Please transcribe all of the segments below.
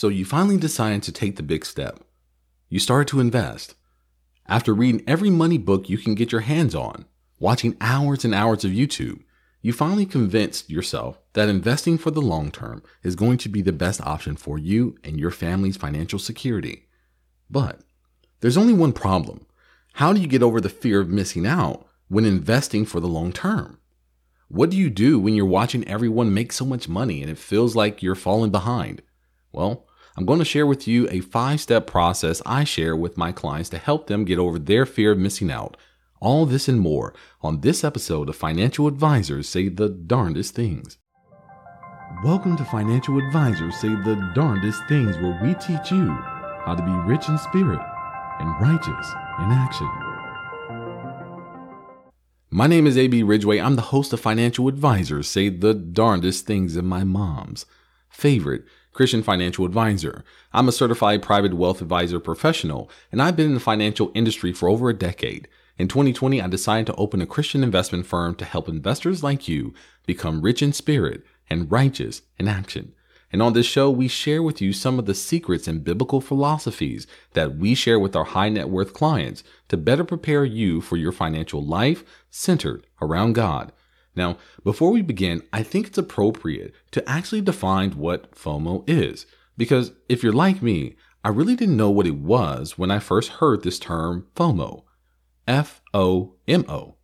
So you finally decided to take the big step. You started to invest. After reading every money book you can get your hands on, watching hours and hours of YouTube, you finally convinced yourself that investing for the long term is going to be the best option for you and your family's financial security. But there's only one problem. How do you get over the fear of missing out when investing for the long term? What do you do when you're watching everyone make so much money and it feels like you're falling behind? Well, I'm going to share with you a five step process I share with my clients to help them get over their fear of missing out. All this and more on this episode of Financial Advisors Say the Darndest Things. Welcome to Financial Advisors Say the Darndest Things, where we teach you how to be rich in spirit and righteous in action. My name is AB Ridgeway. I'm the host of Financial Advisors Say the Darndest Things in my mom's favorite Christian financial advisor. I'm a certified private wealth advisor professional, and I've been in the financial industry for over a decade. In 2020, I decided to open a Christian investment firm to help investors like you become rich in spirit and righteous in action. And on this show, we share with you some of the secrets and biblical philosophies that we share with our high net worth clients to better prepare you for your financial life centered around God. Now, before we begin, I think it's appropriate to actually define what FOMO is. Because if you're like me, I really didn't know what it was when I first heard this term FOMO. F O M O.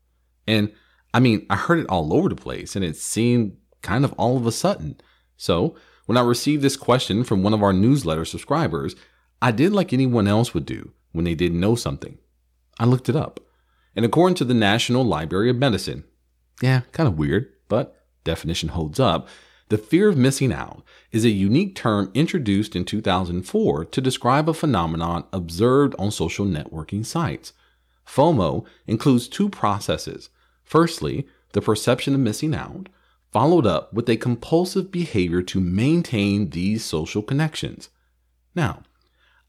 And I mean, I heard it all over the place and it seemed kind of all of a sudden. So, when I received this question from one of our newsletter subscribers, I did like anyone else would do when they didn't know something. I looked it up. And according to the National Library of Medicine, yeah, kind of weird, but definition holds up. The fear of missing out is a unique term introduced in 2004 to describe a phenomenon observed on social networking sites. FOMO includes two processes. Firstly, the perception of missing out, followed up with a compulsive behavior to maintain these social connections. Now,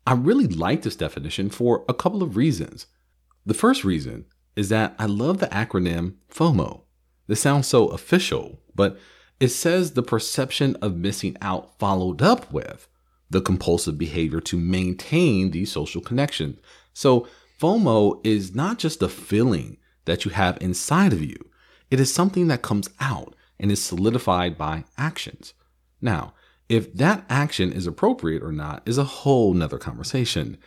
I really like this definition for a couple of reasons. The first reason is that I love the acronym FOMO. This sounds so official, but it says the perception of missing out followed up with the compulsive behavior to maintain these social connections. So FOMO is not just a feeling that you have inside of you, it is something that comes out and is solidified by actions. Now, if that action is appropriate or not is a whole nother conversation.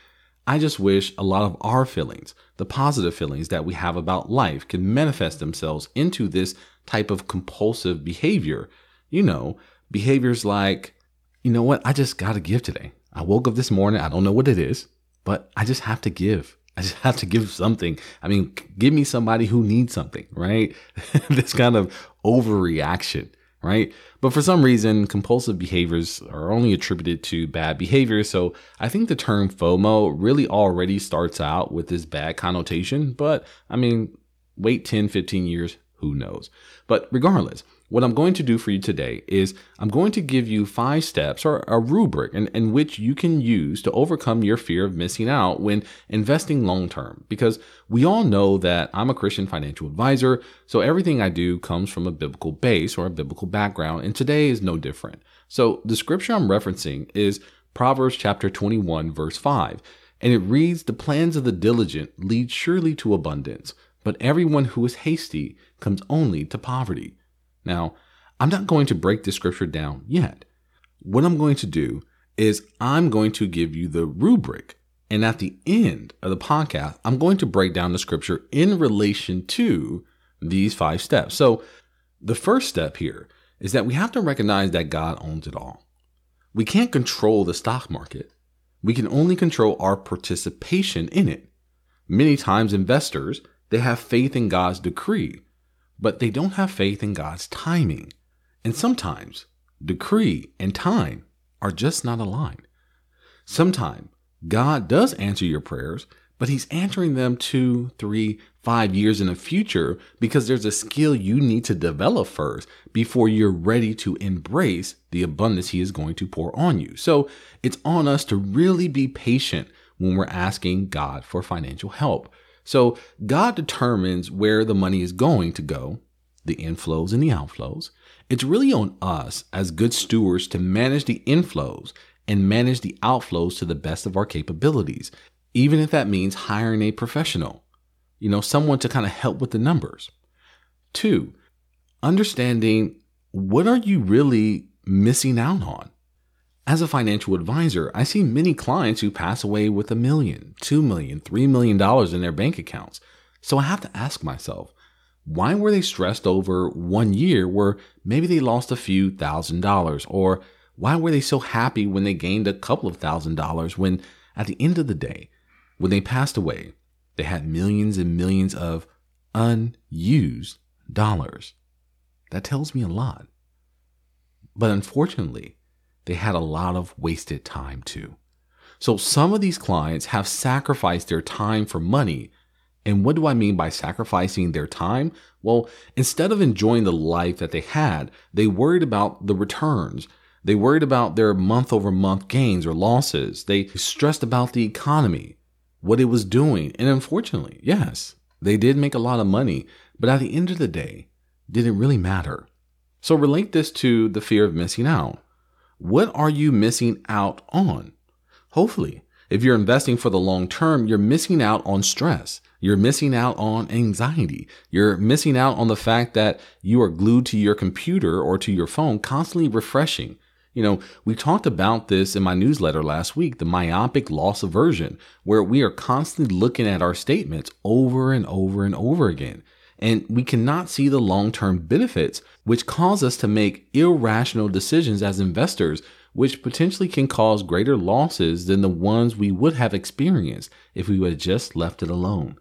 I just wish a lot of our feelings, the positive feelings that we have about life, can manifest themselves into this type of compulsive behavior. You know, behaviors like, you know what, I just got to give today. I woke up this morning, I don't know what it is, but I just have to give. I just have to give something. I mean, give me somebody who needs something, right? this kind of overreaction, right? But for some reason, compulsive behaviors are only attributed to bad behavior. So I think the term FOMO really already starts out with this bad connotation. But I mean, wait 10, 15 years, who knows? But regardless, what I'm going to do for you today is I'm going to give you five steps or a rubric in, in which you can use to overcome your fear of missing out when investing long term. Because we all know that I'm a Christian financial advisor, so everything I do comes from a biblical base or a biblical background, and today is no different. So the scripture I'm referencing is Proverbs chapter 21, verse 5. And it reads, The plans of the diligent lead surely to abundance, but everyone who is hasty comes only to poverty. Now, I'm not going to break this scripture down yet. What I'm going to do is I'm going to give you the rubric. And at the end of the podcast, I'm going to break down the scripture in relation to these five steps. So, the first step here is that we have to recognize that God owns it all. We can't control the stock market, we can only control our participation in it. Many times, investors they have faith in God's decree, but they don't have faith in God's timing. And sometimes decree and time are just not aligned. Sometimes God does answer your prayers, but He's answering them two, three, five years in the future because there's a skill you need to develop first before you're ready to embrace the abundance He is going to pour on you. So it's on us to really be patient when we're asking God for financial help. So God determines where the money is going to go, the inflows and the outflows. It's really on us as good stewards to manage the inflows and manage the outflows to the best of our capabilities, even if that means hiring a professional, you know, someone to kind of help with the numbers. Two, understanding what are you really missing out on? As a financial advisor, I see many clients who pass away with a million, two million, three million dollars in their bank accounts. So I have to ask myself, why were they stressed over one year where maybe they lost a few thousand dollars? Or why were they so happy when they gained a couple of thousand dollars when at the end of the day, when they passed away, they had millions and millions of unused dollars? That tells me a lot. But unfortunately, they had a lot of wasted time too. So some of these clients have sacrificed their time for money. And what do I mean by sacrificing their time? Well, instead of enjoying the life that they had, they worried about the returns. They worried about their month over month gains or losses. They stressed about the economy, what it was doing. And unfortunately, yes, they did make a lot of money. But at the end of the day, did it really matter? So relate this to the fear of missing out. What are you missing out on? Hopefully, if you're investing for the long term, you're missing out on stress. You're missing out on anxiety. You're missing out on the fact that you are glued to your computer or to your phone, constantly refreshing. You know, we talked about this in my newsletter last week, the myopic loss aversion, where we are constantly looking at our statements over and over and over again and we cannot see the long term benefits, which cause us to make irrational decisions as investors, which potentially can cause greater losses than the ones we would have experienced if we have just left it alone.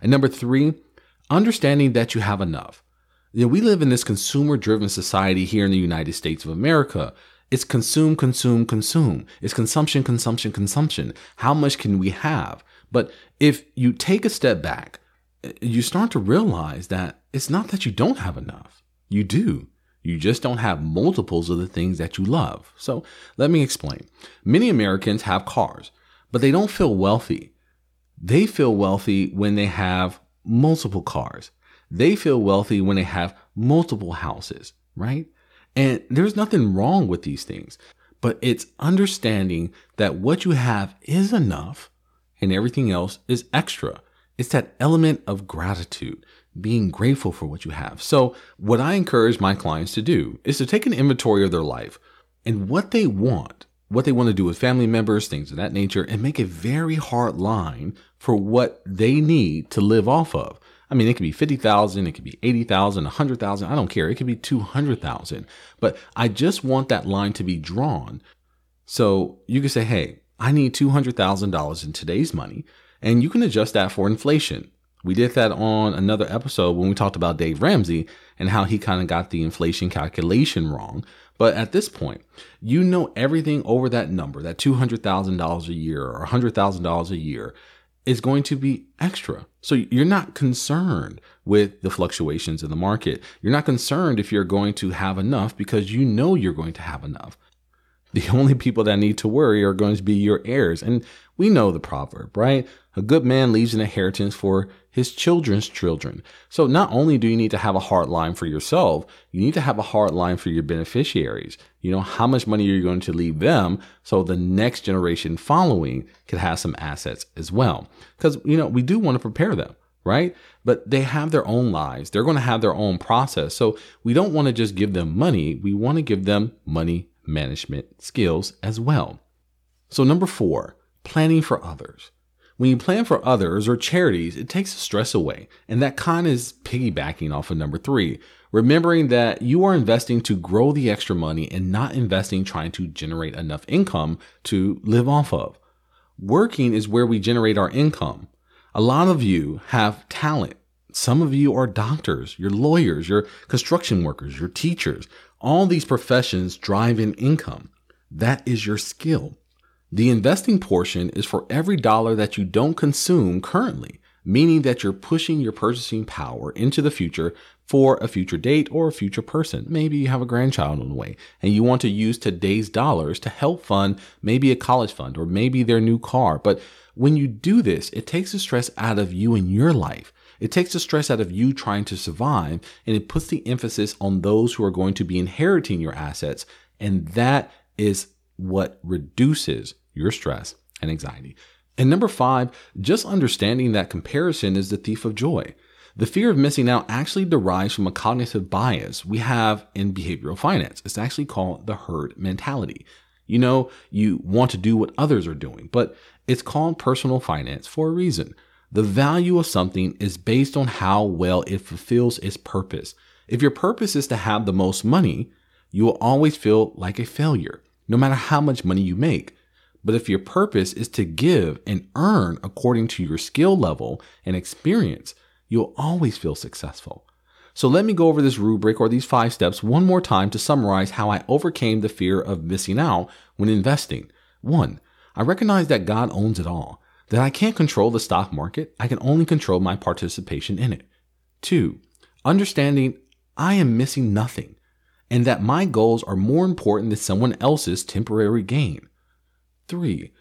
And number three, understanding that you have enough. You know, we live in this consumer driven society here in the United States of America. It's consume, consume, consume. It's consumption, consumption, consumption. How much can we have? But if you take a step back, you start to realize that it's not that you don't have enough. You do. You just don't have multiples of the things that you love. So let me explain. Many Americans have cars, but they don't feel wealthy. They feel wealthy when they have multiple cars. They feel wealthy when they have multiple houses, right? And there's nothing wrong with these things, but it's understanding that what you have is enough and everything else is extra. It's that element of gratitude, being grateful for what you have. So, what I encourage my clients to do is to take an inventory of their life and what they want, what they want to do with family members, things of that nature, and make a very hard line for what they need to live off of. I mean, it could be 50,000, it could be 80,000, 100,000, I don't care. It could be 200,000. But I just want that line to be drawn. So you can say, hey, I need $200,000 in today's money and you can adjust that for inflation. We did that on another episode when we talked about Dave Ramsey and how he kind of got the inflation calculation wrong. But at this point, you know everything over that number, that $200,000 a year or $100,000 a year is going to be extra. So you're not concerned with the fluctuations in the market. You're not concerned if you're going to have enough because you know you're going to have enough. The only people that need to worry are going to be your heirs. And we know the proverb, right? A good man leaves an inheritance for his children's children. So not only do you need to have a hard line for yourself, you need to have a hard line for your beneficiaries. You know, how much money you're you going to leave them so the next generation following could have some assets as well? Because, you know, we do want to prepare them right? But they have their own lives. They're going to have their own process. So we don't want to just give them money. We want to give them money management skills as well. So, number four, planning for others. When you plan for others or charities, it takes the stress away. And that con is piggybacking off of number three, remembering that you are investing to grow the extra money and not investing trying to generate enough income to live off of. Working is where we generate our income. A lot of you have talent. Some of you are doctors, you're lawyers, you're construction workers, you're teachers. All these professions drive in income. That is your skill. The investing portion is for every dollar that you don't consume currently, meaning that you're pushing your purchasing power into the future for a future date or a future person. Maybe you have a grandchild on the way and you want to use today's dollars to help fund maybe a college fund or maybe their new car. But when you do this, it takes the stress out of you and your life. It takes the stress out of you trying to survive and it puts the emphasis on those who are going to be inheriting your assets. And that is what reduces your stress and anxiety. And number five, just understanding that comparison is the thief of joy. The fear of missing out actually derives from a cognitive bias we have in behavioral finance. It's actually called the herd mentality. You know, you want to do what others are doing, but it's called personal finance for a reason. The value of something is based on how well it fulfills its purpose. If your purpose is to have the most money, you will always feel like a failure, no matter how much money you make. But if your purpose is to give and earn according to your skill level and experience, you'll always feel successful. So let me go over this rubric or these five steps one more time to summarize how I overcame the fear of missing out when investing. One, I recognize that God owns it all, that I can't control the stock market, I can only control my participation in it. Two, understanding I am missing nothing and that my goals are more important than someone else's temporary gain. Three,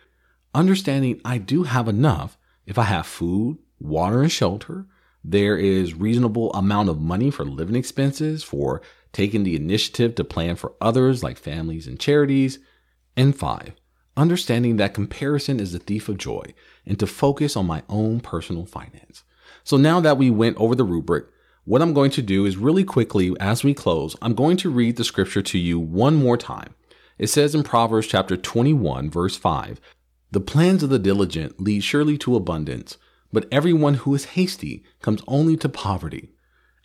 understanding I do have enough if I have food, water, and shelter. There is reasonable amount of money for living expenses, for taking the initiative to plan for others like families and charities. And five, understanding that comparison is the thief of joy and to focus on my own personal finance. So now that we went over the rubric, what I'm going to do is really quickly as we close, I'm going to read the scripture to you one more time. It says in Proverbs chapter 21, verse 5 The plans of the diligent lead surely to abundance, but everyone who is hasty comes only to poverty.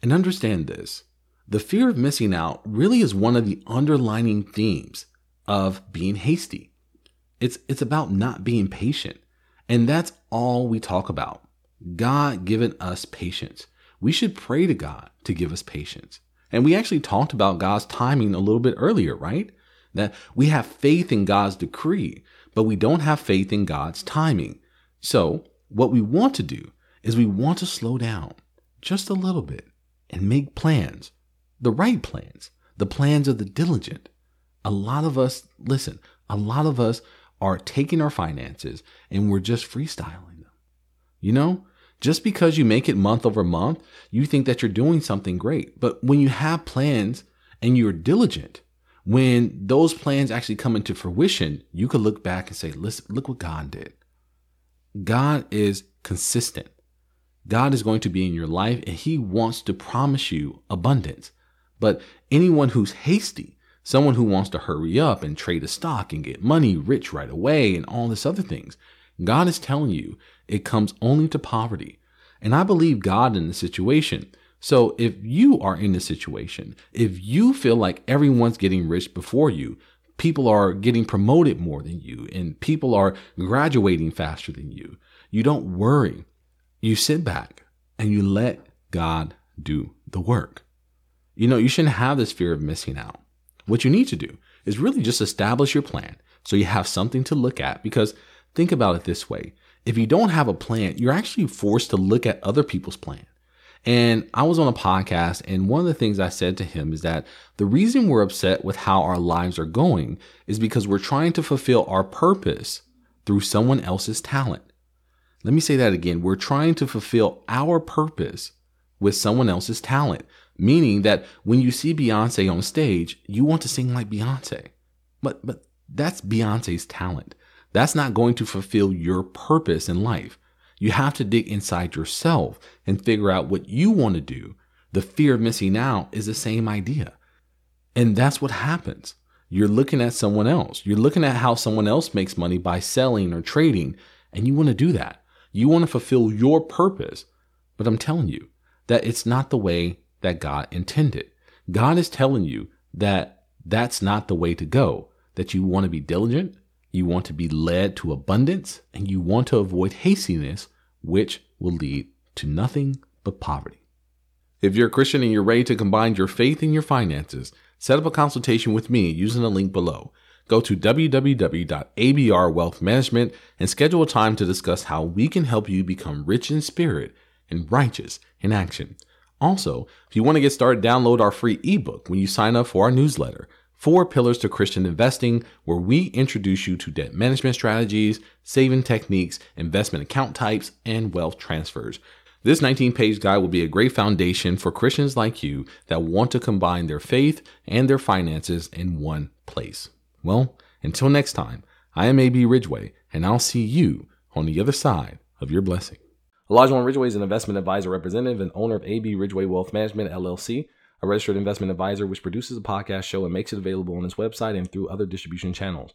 And understand this the fear of missing out really is one of the underlining themes of being hasty. It's, it's about not being patient. And that's all we talk about. God given us patience. We should pray to God to give us patience. And we actually talked about God's timing a little bit earlier, right? That we have faith in God's decree, but we don't have faith in God's timing. So, what we want to do is we want to slow down just a little bit and make plans, the right plans, the plans of the diligent. A lot of us, listen, a lot of us are taking our finances and we're just freestyling them. You know, just because you make it month over month, you think that you're doing something great. But when you have plans and you're diligent, when those plans actually come into fruition, you could look back and say, listen, look what God did. God is consistent. God is going to be in your life and he wants to promise you abundance. But anyone who's hasty, someone who wants to hurry up and trade a stock and get money rich right away and all this other things, God is telling you it comes only to poverty. And I believe God in the situation. So if you are in this situation, if you feel like everyone's getting rich before you, people are getting promoted more than you, and people are graduating faster than you, you don't worry. You sit back and you let God do the work. You know, you shouldn't have this fear of missing out. What you need to do is really just establish your plan so you have something to look at because think about it this way. If you don't have a plan, you're actually forced to look at other people's plan. And I was on a podcast, and one of the things I said to him is that the reason we're upset with how our lives are going is because we're trying to fulfill our purpose through someone else's talent. Let me say that again. We're trying to fulfill our purpose with someone else's talent, meaning that when you see Beyonce on stage, you want to sing like Beyonce. But, but that's Beyonce's talent. That's not going to fulfill your purpose in life. You have to dig inside yourself and figure out what you want to do. The fear of missing out is the same idea. And that's what happens. You're looking at someone else. You're looking at how someone else makes money by selling or trading, and you want to do that. You want to fulfill your purpose. But I'm telling you that it's not the way that God intended. God is telling you that that's not the way to go, that you want to be diligent, you want to be led to abundance and you want to avoid hastiness, which will lead to nothing but poverty. If you're a Christian and you're ready to combine your faith and your finances, set up a consultation with me using the link below. Go to www.abrwealthmanagement and schedule a time to discuss how we can help you become rich in spirit and righteous in action. Also, if you want to get started, download our free ebook when you sign up for our newsletter. Four Pillars to Christian Investing, where we introduce you to debt management strategies, saving techniques, investment account types, and wealth transfers. This 19 page guide will be a great foundation for Christians like you that want to combine their faith and their finances in one place. Well, Until next time, I am AB Ridgeway, and I'll see you on the other side of your blessing. Elijah Ridgeway is an investment advisor representative and owner of AB Ridgeway Wealth Management, LLC, a registered investment advisor which produces a podcast show and makes it available on its website and through other distribution channels.